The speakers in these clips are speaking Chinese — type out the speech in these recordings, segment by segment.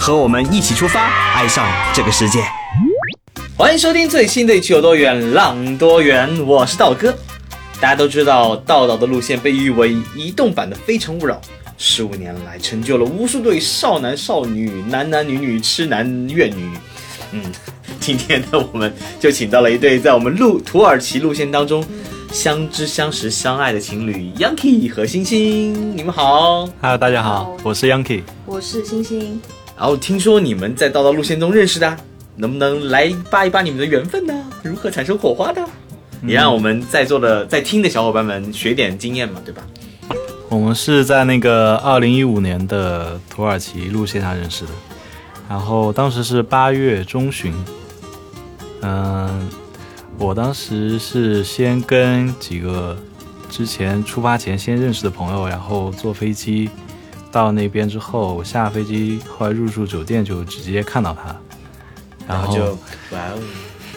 和我们一起出发，爱上这个世界。欢迎收听最新的一期《有多远浪多远》，我是道哥。大家都知道，道道的路线被誉为移动版的《非诚勿扰》，十五年来成就了无数对少男少女、男男女女、痴男怨女。嗯，今天呢，我们就请到了一对在我们路土耳其路线当中相知相识相爱的情侣 Yanky 和星星。你们好，Hello，大家好，我是 Yanky，我是星星。然后听说你们在道道路线中认识的，能不能来扒一扒你们的缘分呢？如何产生火花的？也让我们在座的在听的小伙伴们学点经验嘛，对吧？我们是在那个二零一五年的土耳其路线上认识的，然后当时是八月中旬，嗯，我当时是先跟几个之前出发前先认识的朋友，然后坐飞机到那边之后下飞机，后来入住酒店就直接看到他，然后就哇哦，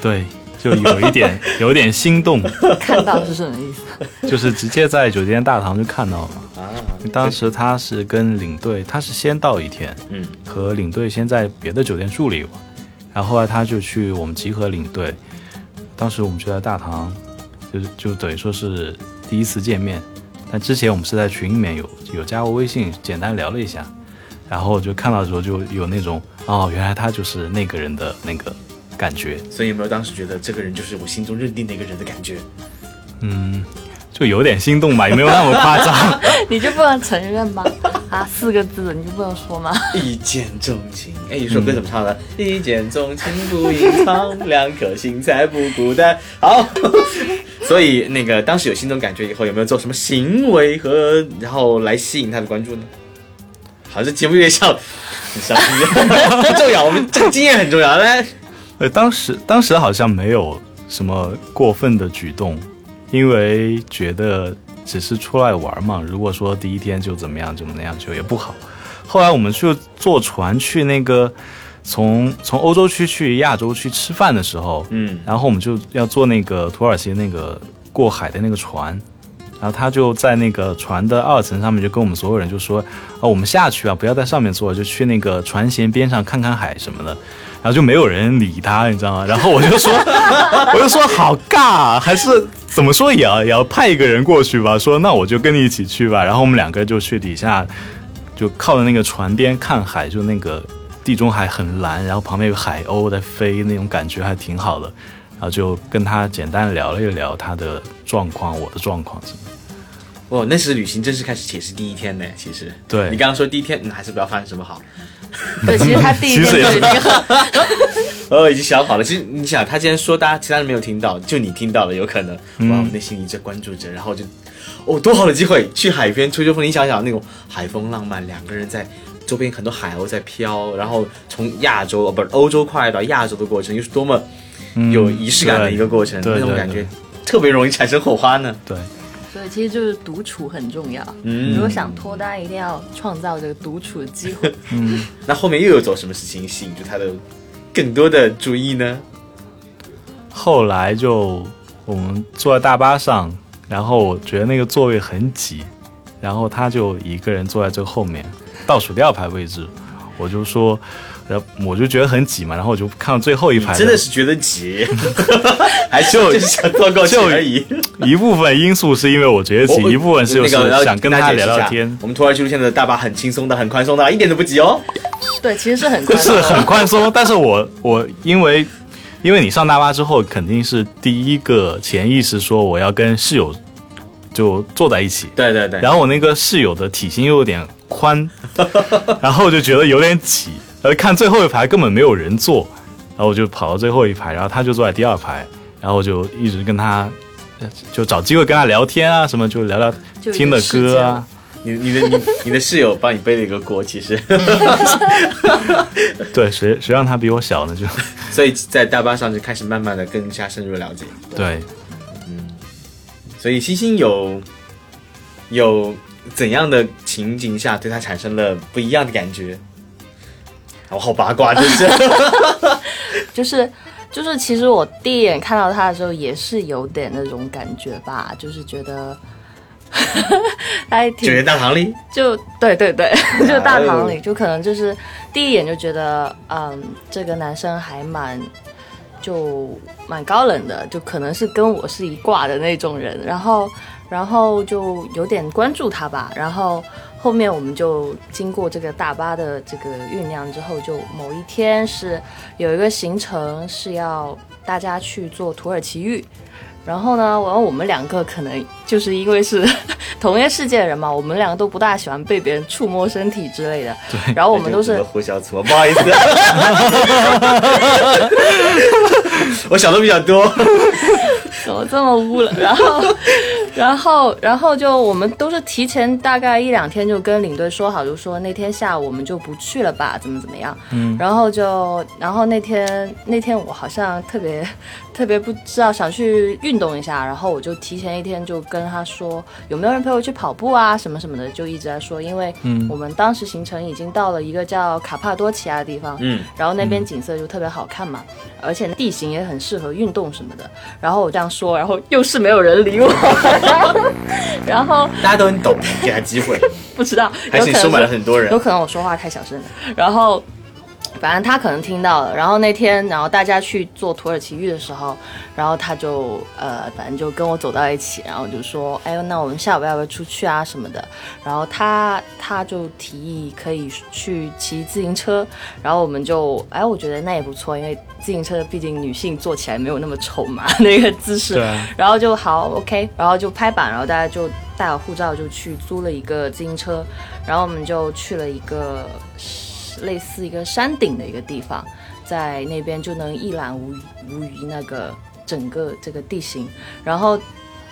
对。就有一点，有点心动。看到是什么意思？就是直接在酒店大堂就看到了。啊，当时他是跟领队，他是先到一天，嗯，和领队先在别的酒店住了一晚，然后后来他就去我们集合领队。当时我们就在大堂，就就等于说是第一次见面。但之前我们是在群里面有有加过微信，简单聊了一下，然后就看到的时候就有那种哦，原来他就是那个人的那个。感觉，所以有没有当时觉得这个人就是我心中认定的一个人的感觉？嗯，就有点心动吧，也没有那么夸张。你就不能承认吗？啊，四个字你就不能说吗？一见钟情。哎，一首歌怎么唱的？一见钟情不隐藏，两颗心才不孤单。好，所以那个当时有心动感觉以后，有没有做什么行为和然后来吸引他的关注呢？好，这节目有点像，不重要，我们这个经验很重要，来。呃，当时当时好像没有什么过分的举动，因为觉得只是出来玩嘛。如果说第一天就怎么样，怎么样就也不好。后来我们就坐船去那个从从欧洲区去亚洲区吃饭的时候，嗯，然后我们就要坐那个土耳其那个过海的那个船，然后他就在那个船的二层上面就跟我们所有人就说，啊，我们下去啊，不要在上面坐，就去那个船舷边上看看海什么的。然后就没有人理他，你知道吗？然后我就说，我就说好尬，还是怎么说也要也要派一个人过去吧。说那我就跟你一起去吧。然后我们两个就去底下，就靠着那个船边看海，就那个地中海很蓝，然后旁边有海鸥在飞，那种感觉还挺好的。然后就跟他简单聊了一聊他的状况，我的状况什么。哦，那是旅行正式开始，且是第一天呢。其实，对你刚刚说第一天，那还是不要发生什么好。对，其实他 第一天就已经很，哦，已经想好了。其实你想，他既然说大家其他人没有听到，就你听到了，有可能哇，我内心一直关注着，然后就哦，多好的机会，去海边吹吹风。你想想那种海风浪漫，两个人在周边很多海鸥在飘，然后从亚洲哦不是欧洲跨越到亚洲的过程，又是多么有仪式感的一个过程，那种感觉特别容易产生火花呢。对。所以其实就是独处很重要。嗯，如果想脱单，一定要创造这个独处的机会。嗯，那后面又有做什么事情吸引住他的更多的注意呢？后来就我们坐在大巴上，然后我觉得那个座位很挤，然后他就一个人坐在最后面，倒数第二排位置，我就说。然后我就觉得很挤嘛，然后我就看到最后一排，真的是觉得挤，还就想坐过去而已。一部分因素是因为我觉得挤，一部分是就是想跟他聊聊天。我们土耳其路线的大巴很轻松的，很宽松的，一点都不挤哦。对，其实是很是很宽松，但是我我因为因为你上大巴之后，肯定是第一个潜意识说我要跟室友就坐在一起。对对对。然后我那个室友的体型又有点宽，然后我就觉得有点挤。呃，看最后一排根本没有人坐，然后我就跑到最后一排，然后他就坐在第二排，然后我就一直跟他，就找机会跟他聊天啊，什么就聊聊听的歌啊，你你的你你的室友帮你背了一个锅，其实 对，谁谁让他比我小呢？就所以在大巴上就开始慢慢的更加深入了解。对，所以星星有有怎样的情景下对他产生了不一样的感觉？我好八卦，真 是。就是就是，其实我第一眼看到他的时候也是有点那种感觉吧，就是觉得 他还挺九元大堂里，就对对对，就大堂里，就可能就是第一眼就觉得，嗯，这个男生还蛮就蛮高冷的，就可能是跟我是一挂的那种人，然后然后就有点关注他吧，然后后面我们就经过这个大巴的这个酝酿之后，就某一天是有一个行程是要大家去做土耳其浴。然后呢，然后我们两个可能就是因为是 同一个世界的人嘛，我们两个都不大喜欢被别人触摸身体之类的。对。然后我们都是互相搓，不好意思，我想的比较多。怎么这么污了？然后，然后，然后就我们都是提前大概一两天就跟领队说好，就说那天下午我们就不去了吧，怎么怎么样。嗯。然后就，然后那天那天我好像特别特别不知道想去运动一下，然后我就提前一天就跟他说有没有人陪我去跑步啊什么什么的，就一直在说，因为我们当时行程已经到了一个叫卡帕多奇亚的地方，嗯，然后那边景色就特别好看嘛，而且地形也很适合运动什么的。然后我这样说，然后又是没有人理我，然后大家都很懂，给他机会，不知道还是你收买了很多人，有可能我说话太小声了，然后。反正他可能听到了，然后那天，然后大家去做土耳其浴的时候，然后他就呃，反正就跟我走到一起，然后就说，哎呦，那我们下午要不要出去啊什么的？然后他他就提议可以去骑自行车，然后我们就，哎，我觉得那也不错，因为自行车毕竟女性坐起来没有那么丑嘛，那个姿势。对。然后就好，OK，然后就拍板，然后大家就带好护照就去租了一个自行车，然后我们就去了一个。类似一个山顶的一个地方，在那边就能一览无无余那个整个这个地形。然后，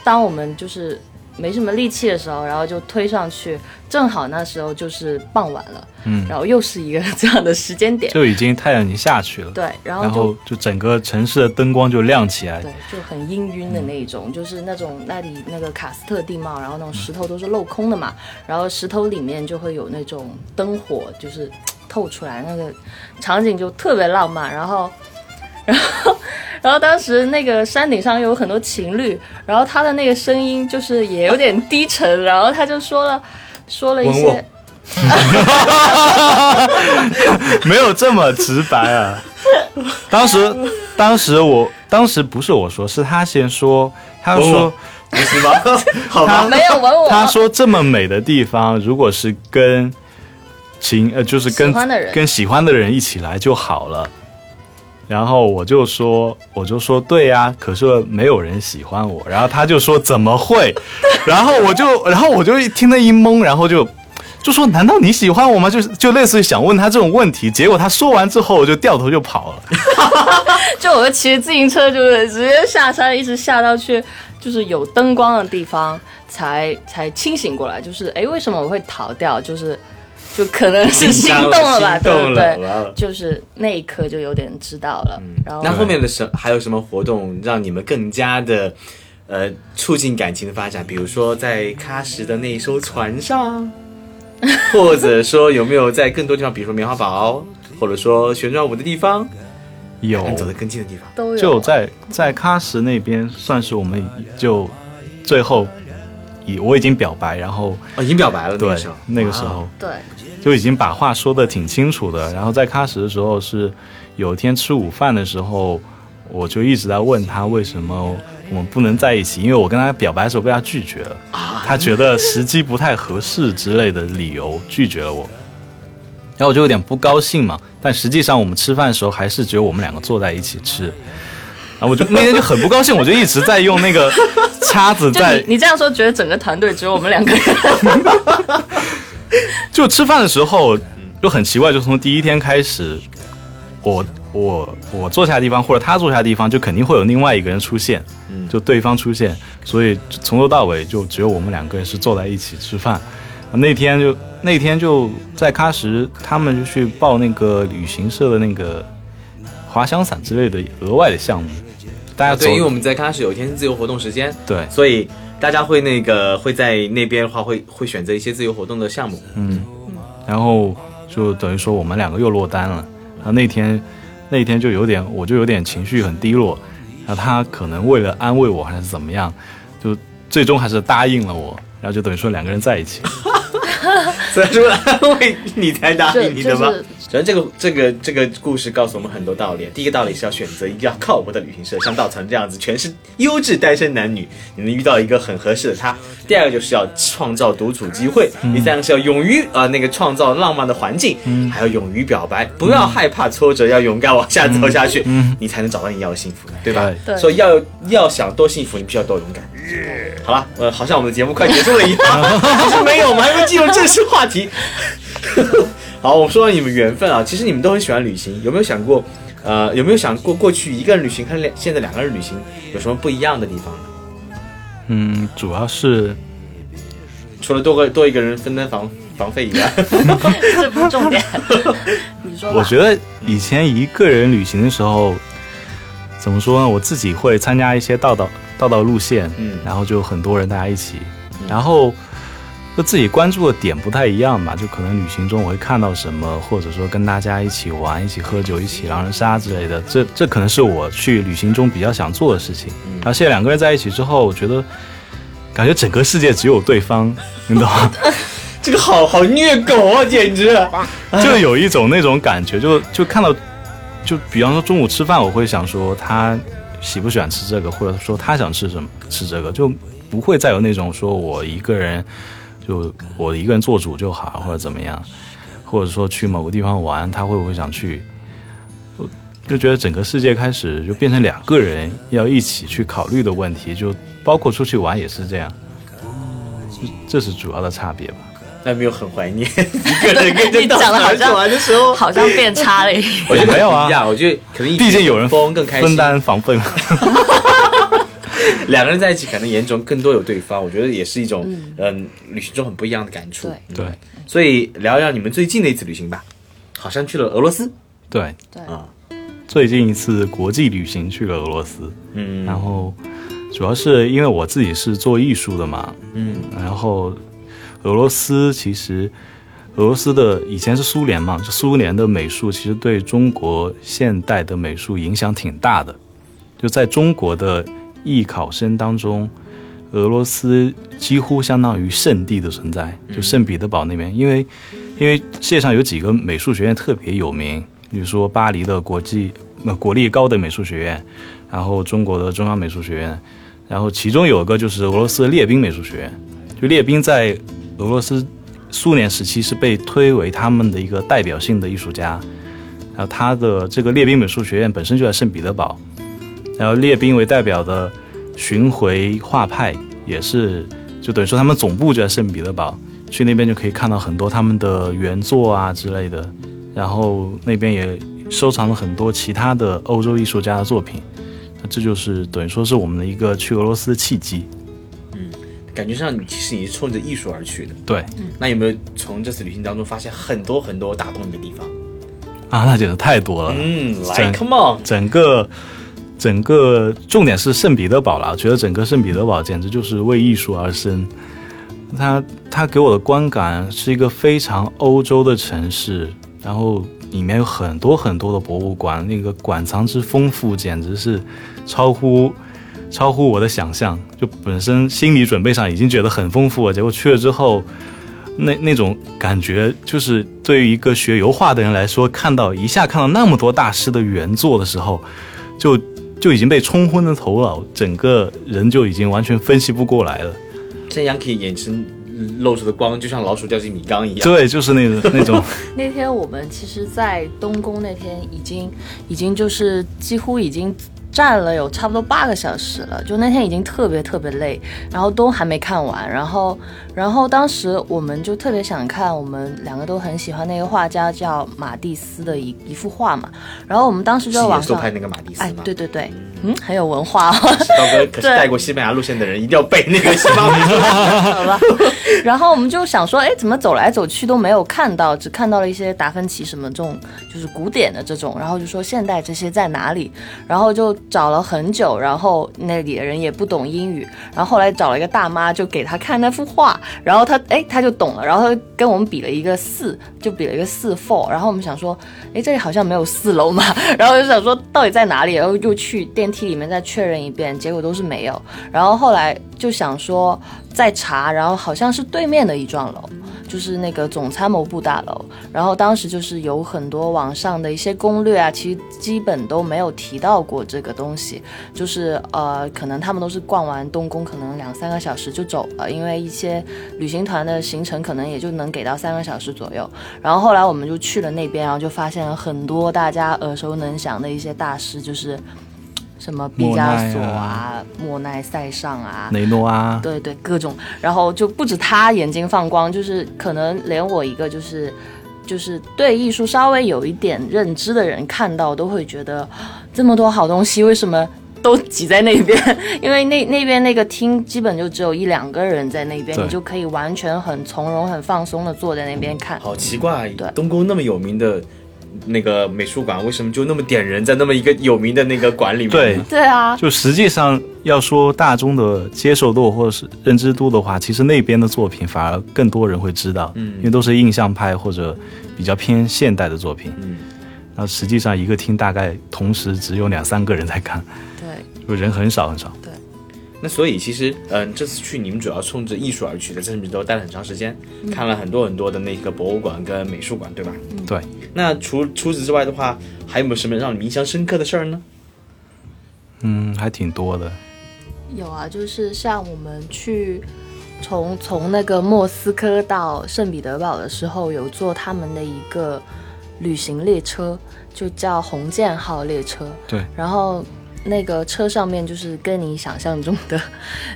当我们就是没什么力气的时候，然后就推上去，正好那时候就是傍晚了，嗯，然后又是一个这样的时间点，就已经太阳已经下去了，对，然后然后就整个城市的灯光就亮起来，对，就很氤氲的那种，就是那种那里那个喀斯特地貌，然后那种石头都是镂空的嘛，然后石头里面就会有那种灯火，就是。透出来那个场景就特别浪漫，然后，然后，然后当时那个山顶上有很多情侣，然后他的那个声音就是也有点低沉，然后他就说了 说了一些，没有这么直白啊。当时，当时我当时不是我说，是他先说，他说不 是吗？好吧，没有吻我。他说这么美的地方，如果是跟。情呃，就是跟跟喜欢的人一起来就好了。然后我就说，我就说对呀，可是没有人喜欢我。然后他就说怎么会？然后我就，然后我就听得一懵，然后就就说难道你喜欢我吗？就是就类似于想问他这种问题。结果他说完之后，我就掉头就跑了。就我骑自行车，就是直接下山，一直下到去就是有灯光的地方，才才清醒过来。就是哎，为什么我会逃掉？就是。就可能是心动了吧，对不对？就是那一刻就有点知道了。然后那后面的什还有什么活动让你们更加的呃促进感情的发展？比如说在喀什的那一艘船上，或者说有没有在更多地方，比如说棉花堡，或者说旋转舞的地方，有走得更近的地方都有。就在在喀什那边，算是我们就最后。已我已经表白，然后已经表白了。对，那个时候，对，就已经把话说的挺清楚的。然后在喀什的时候，是有一天吃午饭的时候，我就一直在问他为什么我们不能在一起，因为我跟他表白的时候被他拒绝了，他觉得时机不太合适之类的理由拒绝了我。然后我就有点不高兴嘛，但实际上我们吃饭的时候还是只有我们两个坐在一起吃。然后我就那天就很不高兴，我就一直在用那个叉子在。你这样说，觉得整个团队只有我们两个人。就吃饭的时候就很奇怪，就从第一天开始，我我我坐下的地方或者他坐下的地方，就肯定会有另外一个人出现，就对方出现，所以从头到尾就只有我们两个人是坐在一起吃饭。那天就那天就在喀什，他们就去报那个旅行社的那个滑翔伞之类的额外的项目。大家，对，因为我们在喀什有一天自由活动时间，对，所以大家会那个会在那边的话会会选择一些自由活动的项目。嗯，然后就等于说我们两个又落单了。然后那天那天就有点，我就有点情绪很低落。然后他可能为了安慰我还是怎么样，就最终还是答应了我。然后就等于说两个人在一起。所以说安慰你才答应你的吗？就是首先，这个这个这个故事告诉我们很多道理。第一个道理是要选择一个要靠谱的旅行社，像稻草人这样子，全是优质单身男女，你能遇到一个很合适的他。第二个就是要创造独处机会，第三个是要勇于啊、呃那个创造浪漫的环境，还要勇于表白，不要害怕挫折，要勇敢往下走下去，你才能找到你要的幸福，对吧？对所以要要想多幸福，你必须要多勇敢。好了，呃，好像我们的节目快结束了一样，其实 没有，我们还没进入正式话题。好，我说到你们缘分啊，其实你们都很喜欢旅行，有没有想过，呃，有没有想过过去一个人旅行和两现在两个人旅行有什么不一样的地方呢？嗯，主要是除了多个多一个人分担房房费以外 这不是重点。你说，我觉得以前一个人旅行的时候，怎么说呢？我自己会参加一些道道道道路线，嗯然后就很多人大家一起，然后就自己关注的点不太一样吧，就可能旅行中我会看到什么，或者说跟大家一起玩、一起喝酒、一起狼人杀之类的，这这可能是我去旅行中比较想做的事情。然后现在两个人在一起之后，我觉得感觉整个世界只有对方，你懂吗？这个好好虐狗啊，简直！就有一种那种感觉，就就看到，就比方说中午吃饭，我会想说他喜不喜欢吃这个，或者说他想吃什么吃这个，就不会再有那种说我一个人就我一个人做主就好，或者怎么样，或者说去某个地方玩，他会不会想去？我就觉得整个世界开始就变成两个人要一起去考虑的问题，就包括出去玩也是这样，这是主要的差别吧。那没有很怀念一个人跟着你稻讲的好像玩的时候，好像变差了一点。我觉得没有啊我觉得可能毕竟有人风更开心，分担房费嘛。两个人在一起，可能眼中更多有对方，我觉得也是一种嗯、旅行中很不一样的感触。对。对。所以聊一聊你们最近的一次旅行吧，好像去了俄罗斯。对，对，啊，最近一次国际旅行去了俄罗斯，嗯，然后主要是因为我自己是做艺术的嘛，嗯。然后俄罗斯其实俄罗斯的以前是苏联嘛，就苏联的美术其实对中国现代的美术影响挺大的，就在中国的艺考生当中。俄罗斯几乎相当于圣地的存在，就圣彼得堡那边，因为因为世界上有几个美术学院特别有名，比如说巴黎的国际呃国立高等美术学院，然后中国的中央美术学院，然后其中有一个就是俄罗斯列宾美术学院，就列兵在俄罗斯苏联时期是被推为他们的一个代表性的艺术家，然后他的这个列兵美术学院本身就在圣彼得堡，然后列兵为代表的巡回画派也是，就等于说他们总部就在圣彼得堡，去那边就可以看到很多他们的原作啊之类的，然后那边也收藏了很多其他的欧洲艺术家的作品，那这就是等于说是我们的一个去俄罗斯的契机。感觉上你其实你是冲着艺术而去的。对那有没有从这次旅行当中发现很多很多打动你的地方？啊，那简直太多了。嗯，来，Come on，整个整个重点是圣彼得堡了，觉得整个圣彼得堡简直就是为艺术而生。它它给我的观感是一个非常欧洲的城市，然后里面有很多很多的博物馆，那个馆藏之丰富简直是超乎超乎我的想象。就本身心理准备上已经觉得很丰富了，结果去了之后。那那种感觉，就是对于一个学油画的人来说，看到一下看到那么多大师的原作的时候，就就已经被冲昏了头脑，整个人就已经完全分析不过来了。像杨 K 眼神露出的光，就像老鼠掉进米缸一样。对，就是那个那种，那天我们其实，在东宫那天已经已经就是几乎已经站了有差不多八个小时了，就那天已经特别特别累，然后都还没看完，然后，然后当时我们就特别想看，我们两个都很喜欢那个画家叫马蒂斯的一一幅画嘛，然后我们当时就在网上拍那个马蒂斯哎，对对对，嗯，很有文化。刀哥可是带过西班牙路线的人，一定要背那个西班牙 好吧。然后我们就想说，哎，怎么走来走去都没有看到，只看到了一些达芬奇什么这种，就是古典的这种，然后就说现代这些在哪里？然后就。找了很久，然后那里的人也不懂英语，然后后来找了一个大妈，就给他看那幅画，然后他哎他就懂了，然后他跟我们比了一个四，就比了一个四 four，然后我们想说，哎这里好像没有四楼嘛，然后就想说到底在哪里，然后又去电梯里面再确认一遍，结果都是没有，然后后来就想说再查，然后好像是对面的一幢楼。就是那个总参谋部大楼，然后当时就是有很多网上的一些攻略啊，其实基本都没有提到过这个东西。就是呃，可能他们都是逛完东宫，可能两三个小时就走了，因为一些旅行团的行程可能也就能给到三个小时左右。然后后来我们就去了那边，然后就发现了很多大家耳熟能详的一些大师，就是。什么毕加索啊，莫奈、塞尚啊，雷诺啊，对对，各种，然后就不止他眼睛放光，就是可能连我一个就是就是对艺术稍微有一点认知的人看到都会觉得这么多好东西为什么都挤在那边？因为那那边那个厅基本就只有一两个人在那边，你就可以完全很从容、很放松的坐在那边看。好奇怪，对，东宫那么有名的。那个美术馆为什么就那么点人，在那么一个有名的那个馆里面？对。对啊，就实际上要说大众的接受度或者是认知度的话，其实那边的作品反而更多人会知道，嗯，因为都是印象派或者比较偏现代的作品，嗯，那实际上一个厅大概同时只有两三个人在看，对，就人很少很少，对。那所以其实，嗯，这次去你们主要冲着艺术而去的，在圣彼得待了很长时间，看了很多很多的那个博物馆跟美术馆，对吧？对。那除除此之外的话，还有没有什么让你印象深刻的事儿呢？嗯，还挺多的。有啊，就是像我们去从从那个莫斯科到圣彼得堡的时候，有坐他们的一个旅行列车，就叫红箭号列车。对。然后。那个车上面就是跟你想象中的，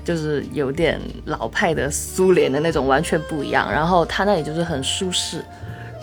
就是有点老派的苏联的那种完全不一样。然后它那里就是很舒适，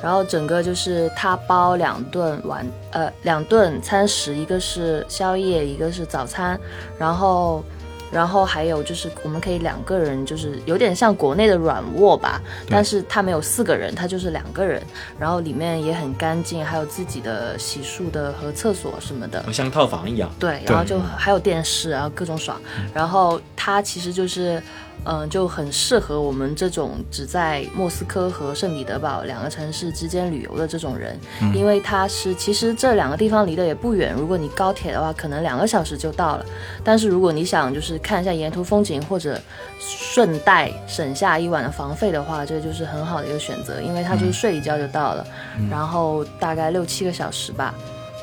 然后整个就是他包两顿晚呃两顿餐食，一个是宵夜，一个是早餐，然后。然后还有就是，我们可以两个人，就是有点像国内的软卧吧，但是他没有四个人，他就是两个人。然后里面也很干净，还有自己的洗漱的和厕所什么的，像套房一样。对，然后就还有电视，然后各种爽。然后他其实就是。嗯，就很适合我们这种只在莫斯科和圣彼得堡两个城市之间旅游的这种人，因为它是其实这两个地方离得也不远，如果你高铁的话，可能两个小时就到了。但是如果你想就是看一下沿途风景，或者顺带省下一晚的房费的话，这就是很好的一个选择，因为它就是睡一觉就到了，然后大概六七个小时吧，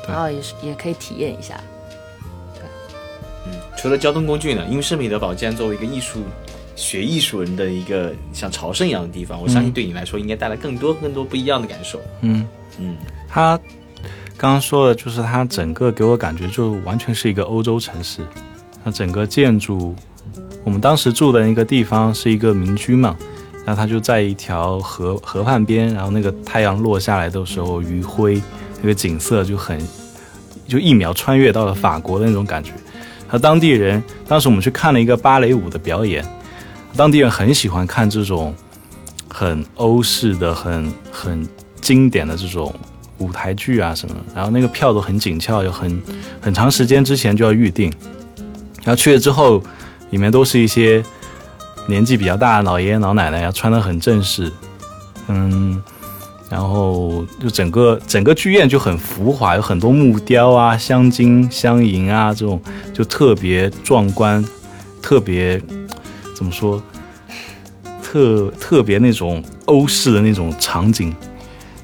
然后也是也可以体验一下。对，嗯，除了交通工具呢，因为圣彼得堡既然作为一个艺术。学艺术人的一个像朝圣一样的地方，我相信对你来说应该带来更多更多不一样的感受。嗯嗯，他刚刚说的就是他整个给我感觉就完全是一个欧洲城市。他整个建筑，我们当时住的那个地方是一个民居嘛，然后他就在一条河河畔边，然后那个太阳落下来的时候，余晖那个景色就很，就一秒穿越到了法国的那种感觉。和当地人，当时我们去看了一个芭蕾舞的表演。当地人很喜欢看这种很欧式的、很很经典的这种舞台剧啊什么，然后那个票都很紧俏，有很很长时间之前就要预定。然后去了之后，里面都是一些年纪比较大的老爷爷老奶奶，要穿的很正式，嗯，然后就整个整个剧院就很浮华，有很多木雕啊、镶金镶银啊这种，就特别壮观，特别。怎么说？特特别那种欧式的那种场景，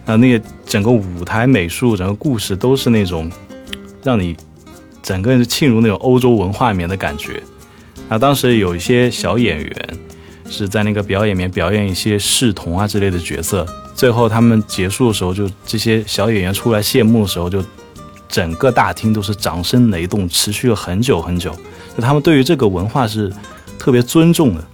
啊，那个整个舞台美术、整个故事都是那种让你整个人浸入那种欧洲文化里面的感觉。啊，当时有一些小演员是在那个表演里面表演一些侍童啊之类的角色，最后他们结束的时候，就这些小演员出来谢幕的时候，就整个大厅都是掌声雷动，持续了很久很久。就他们对于这个文化是特别尊重的，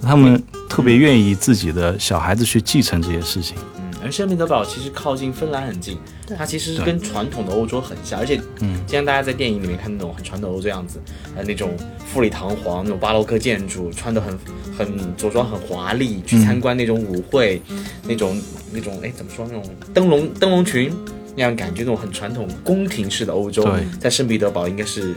他们特别愿意自己的小孩子去继承这些事情。嗯，而圣彼得堡其实靠近芬兰很近，它其实是跟传统的欧洲很像，而且，嗯，就像大家在电影里面看那种很传统欧洲样子，呃，那种富丽堂皇那种巴洛克建筑，穿的很很着装很华丽，去参观那种舞会，那种那种哎怎么说那种灯笼灯笼裙那样感觉，那种很传统宫廷式的欧洲，在圣彼得堡应该是。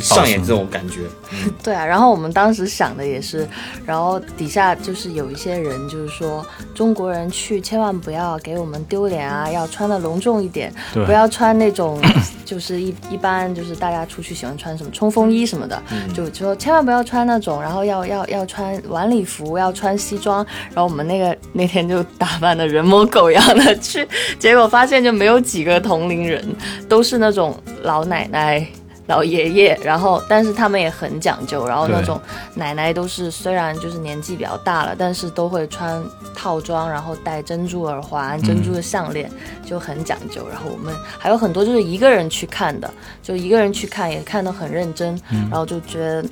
上演这种感觉，对啊。然后我们当时想的也是，然后底下就是有一些人就是说，中国人去千万不要给我们丢脸啊，要穿的隆重一点，不要穿那种就是一一般就是大家出去喜欢穿什么冲锋衣什么的，就说千万不要穿那种，然后要要要穿晚礼服，要穿西装。然后我们那个那天就打扮的人模狗样的去，结果发现就没有几个同龄人，都是那种老奶奶。老爷爷，然后但是他们也很讲究，然后那种奶奶都是虽然就是年纪比较大了，但是都会穿套装，然后戴珍珠耳环、珍珠的项链，就很讲究。然后我们还有很多就是一个人去看的，就一个人去看也看得很认真，然后就觉得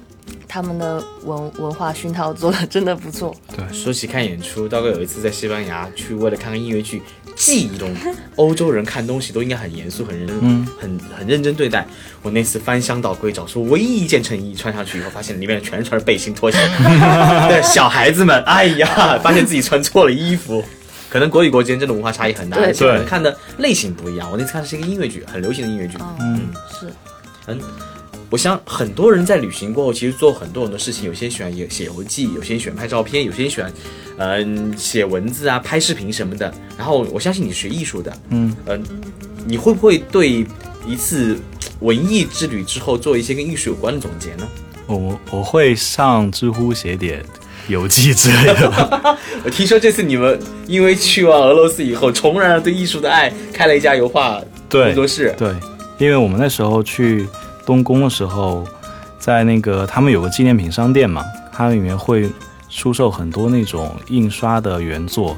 他们的文文化熏陶做的真的不错。对，说起看演出，刀哥有一次在西班牙去为了看个音乐剧。记忆中，欧洲人看东西都应该很严肃、很认、很很认真对待。我那次翻箱倒柜找出唯一一件衬衣，穿上去以后，发现里面全穿着背心、拖鞋。对小孩子们，哎呀，发现自己穿错了衣服。可能国与国之间真的文化差异很大，对对，看的类型不一样。我那次看的是一个音乐剧，很流行的音乐剧。嗯，是，嗯。我想很多人在旅行过后，其实做很多很多事情。有些喜欢写写游记，有些人喜欢拍照片，有些人喜欢，嗯，写文字啊，拍视频什么的。然后我相信你学艺术的，嗯嗯，你会不会对一次文艺之旅之后做一些跟艺术有关的总结呢？我我会上知乎写点游记之类的。我听说这次你们因为去完俄罗斯以后，重燃了对艺术的爱，开了一家油画工作室。对，因为我们那时候去。东宫的时候，在那个他们有个纪念品商店嘛，它里面会出售很多那种印刷的原作，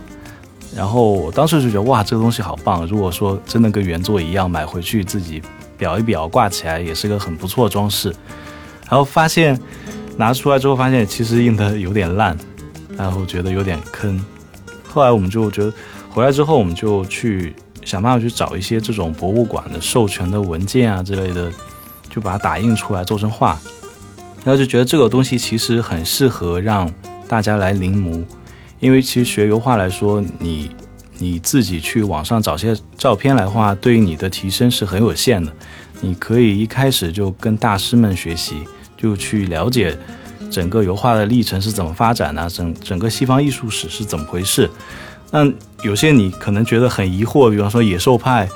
然后我当时就觉得哇，这个东西好棒！如果说真的跟原作一样，买回去自己裱一裱，挂起来也是个很不错的装饰。然后发现拿出来之后，发现其实印的有点烂，然后觉得有点坑。后来我们就觉得回来之后，我们就去想办法去找一些这种博物馆的授权的文件啊之类的。就把它打印出来做成画，然后就觉得这个东西其实很适合让大家来临摹，因为其实学油画来说，你你自己去网上找些照片来画，对于你的提升是很有限的。你可以一开始就跟大师们学习，就去了解整个油画的历程是怎么发展的，整整个西方艺术史是怎么回事。那有些你可能觉得很疑惑，比方说野兽派。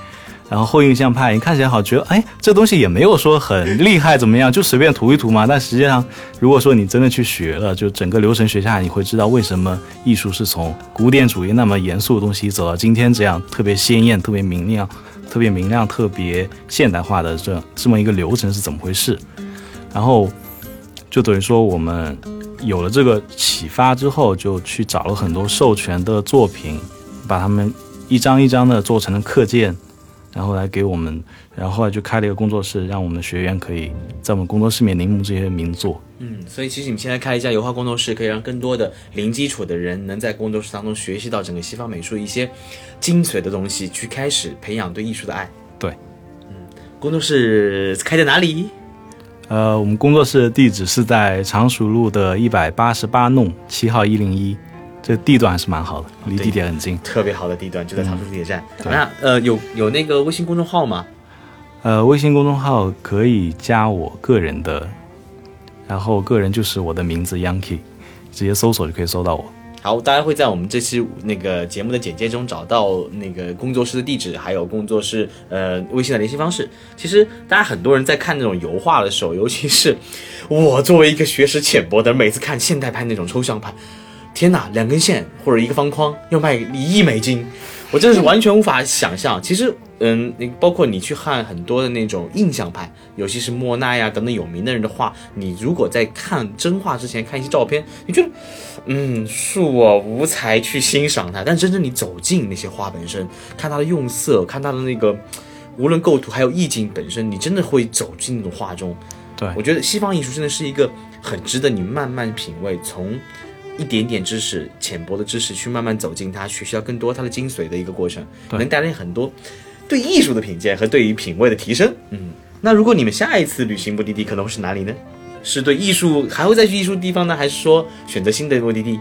然后后印象派，你看起来好觉得，哎，这东西也没有说很厉害怎么样，就随便涂一涂嘛。但实际上，如果说你真的去学了，就整个流程学下来，你会知道为什么艺术是从古典主义那么严肃的东西走到今天这样特别鲜艳、特别明亮、特别明亮、特别现代化的这这么一个流程是怎么回事。然后就等于说，我们有了这个启发之后，就去找了很多授权的作品，把它们一张一张的做成了课件。然后来给我们，然后后来就开了一个工作室，让我们的学员可以在我们工作室里面临摹这些名作。嗯，所以其实你们现在开一家油画工作室，可以让更多的零基础的人能在工作室当中学习到整个西方美术一些精髓的东西，去开始培养对艺术的爱。对，嗯，工作室开在哪里？呃，我们工作室的地址是在常熟路的一百八十八弄七号一零一。这地段还是蛮好的，离地铁很近，特别好的地段就在长春地铁站。那呃，有有那个微信公众号吗？呃，微信公众号可以加我个人的，然后个人就是我的名字 Yankee，直接搜索就可以搜到我。好，大家会在我们这期那个节目的简介中找到那个工作室的地址，还有工作室呃微信的联系方式。其实大家很多人在看那种油画的时候，尤其是我作为一个学识浅薄的，每次看现代派那种抽象派。天哪，两根线或者一个方框要卖一亿美金，我真的是完全无法想象。其实，嗯，你包括你去看很多的那种印象派，尤其是莫奈呀等等有名的人的画，你如果在看真画之前看一些照片，你觉得，嗯，恕我无才去欣赏它。但真正你走进那些画本身，看它的用色，看它的那个无论构图还有意境本身，你真的会走进那种画中。对我觉得西方艺术真的是一个很值得你慢慢品味，从一点点知识、浅薄的知识去慢慢走进它，学习到更多它的精髓的一个过程，对能带来很多对艺术的品鉴和对于品味的提升。嗯，那如果你们下一次旅行目的地可能会是哪里呢？是对艺术还会再去艺术地方呢，还是说选择新的目的地？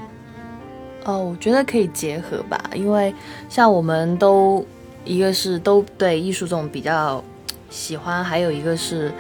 哦，我觉得可以结合吧，因为像我们都一个是都对艺术这种比较喜欢，还有一个是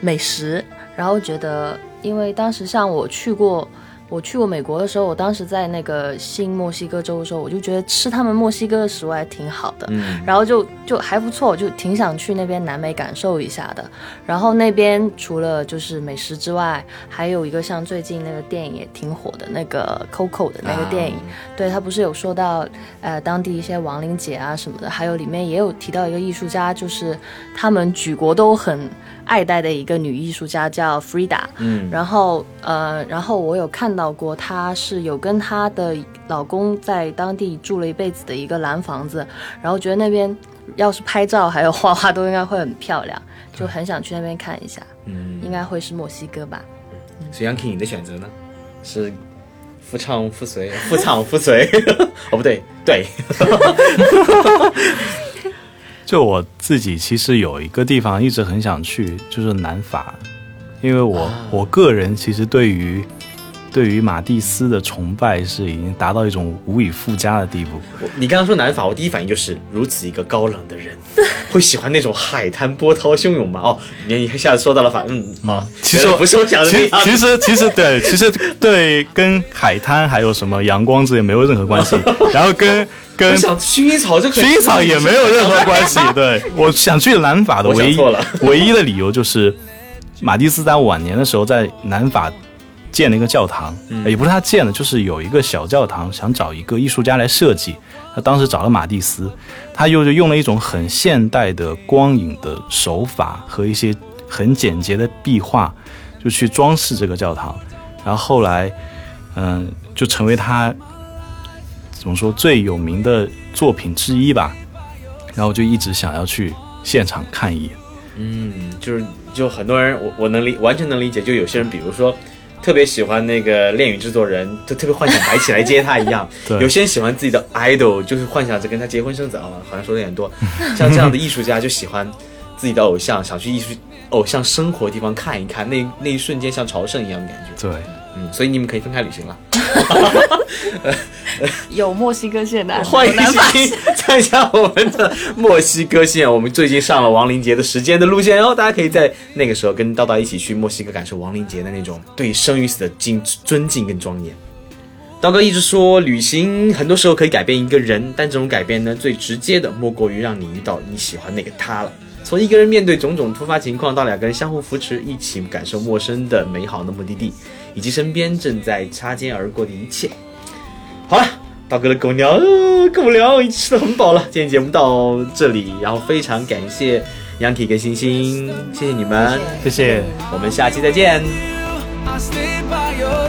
美食，然后觉得，因为当时像我去过。我去过美国的时候，我当时在那个新墨西哥州的时候，我就觉得吃他们墨西哥的食物还挺好的，嗯，然后就就还不错，我就挺想去那边南美感受一下的。然后那边除了就是美食之外，还有一个像最近那个电影也挺火的那个 Coco 的那个电影，对他不是有说到呃当地一些亡灵节啊什么的，还有里面也有提到一个艺术家，就是他们举国都很爱戴的一个女艺术家叫 Frida，嗯，然后呃，然后我有看到过，她是有跟她的老公在当地住了一辈子的一个蓝房子，然后觉得那边要是拍照还有画画都应该会很漂亮，就很想去那边看一下，嗯，应该会是墨西哥吧。所以 Yanking 你的选择呢？是夫唱妇随，夫唱妇随？哦，不对，对，就我自己其实有一个地方一直很想去，就是南法，因为我、啊我个人其实对于对于马蒂斯的崇拜是已经达到一种无以复加的地步。你刚刚说南法，我第一反应就是如此一个高冷的人，会喜欢那种海滩波涛汹涌吗？哦，你一下子说到了法，嗯，好，其实原来不是我想的那样。其实其实其实对，其实对跟海滩还有什么阳光之类没有任何关系，然后跟跟我想薰衣草这个薰衣草也没有任何关系。对，我想去南法的唯一 唯一的理由就是，马蒂斯在晚年的时候在南法建了一个教堂，嗯也不是他建的，就是有一个小教堂，想找一个艺术家来设计。他当时找了马蒂斯，他又是用了一种很现代的光影的手法和一些很简洁的壁画，就去装饰这个教堂。然后后来，嗯，就成为他怎么说最有名的作品之一吧。然后我就一直想要去现场看一眼。嗯，就是就很多人，我我能理完全能理解。就有些人，比如说特别喜欢那个恋与制作人，就特别幻想白起来接他一样。对有些人喜欢自己的 idol，就是幻想着跟他结婚生子啊，好像说的有点多。像这样的艺术家就喜欢自己的偶像，想去艺术偶像生活的地方看一看，那那一瞬间像朝圣一样的感觉。对，嗯，所以你们可以分开旅行了。有墨西哥线的，欢迎有南法星星 参加我们的墨西哥线。我们最近上了亡灵节的时间的路线哦，大家可以在那个时候跟叨叨一起去墨西哥感受亡灵节的那种对生与死的敬尊敬跟庄严。刀哥一直说，旅行很多时候可以改变一个人，但这种改变呢，最直接的莫过于让你遇到你喜欢那个他了。从一个人面对种种突发情况，到两个人相互扶持，一起感受陌生的美好的目的地，以及身边正在擦肩而过的一切。好了，刀哥的狗粮、呃、够不了，已经吃的很饱了。今天节目到这里，然后非常感谢 Yanky 跟星星，谢谢你们，谢谢。我们下期再见。I stay by your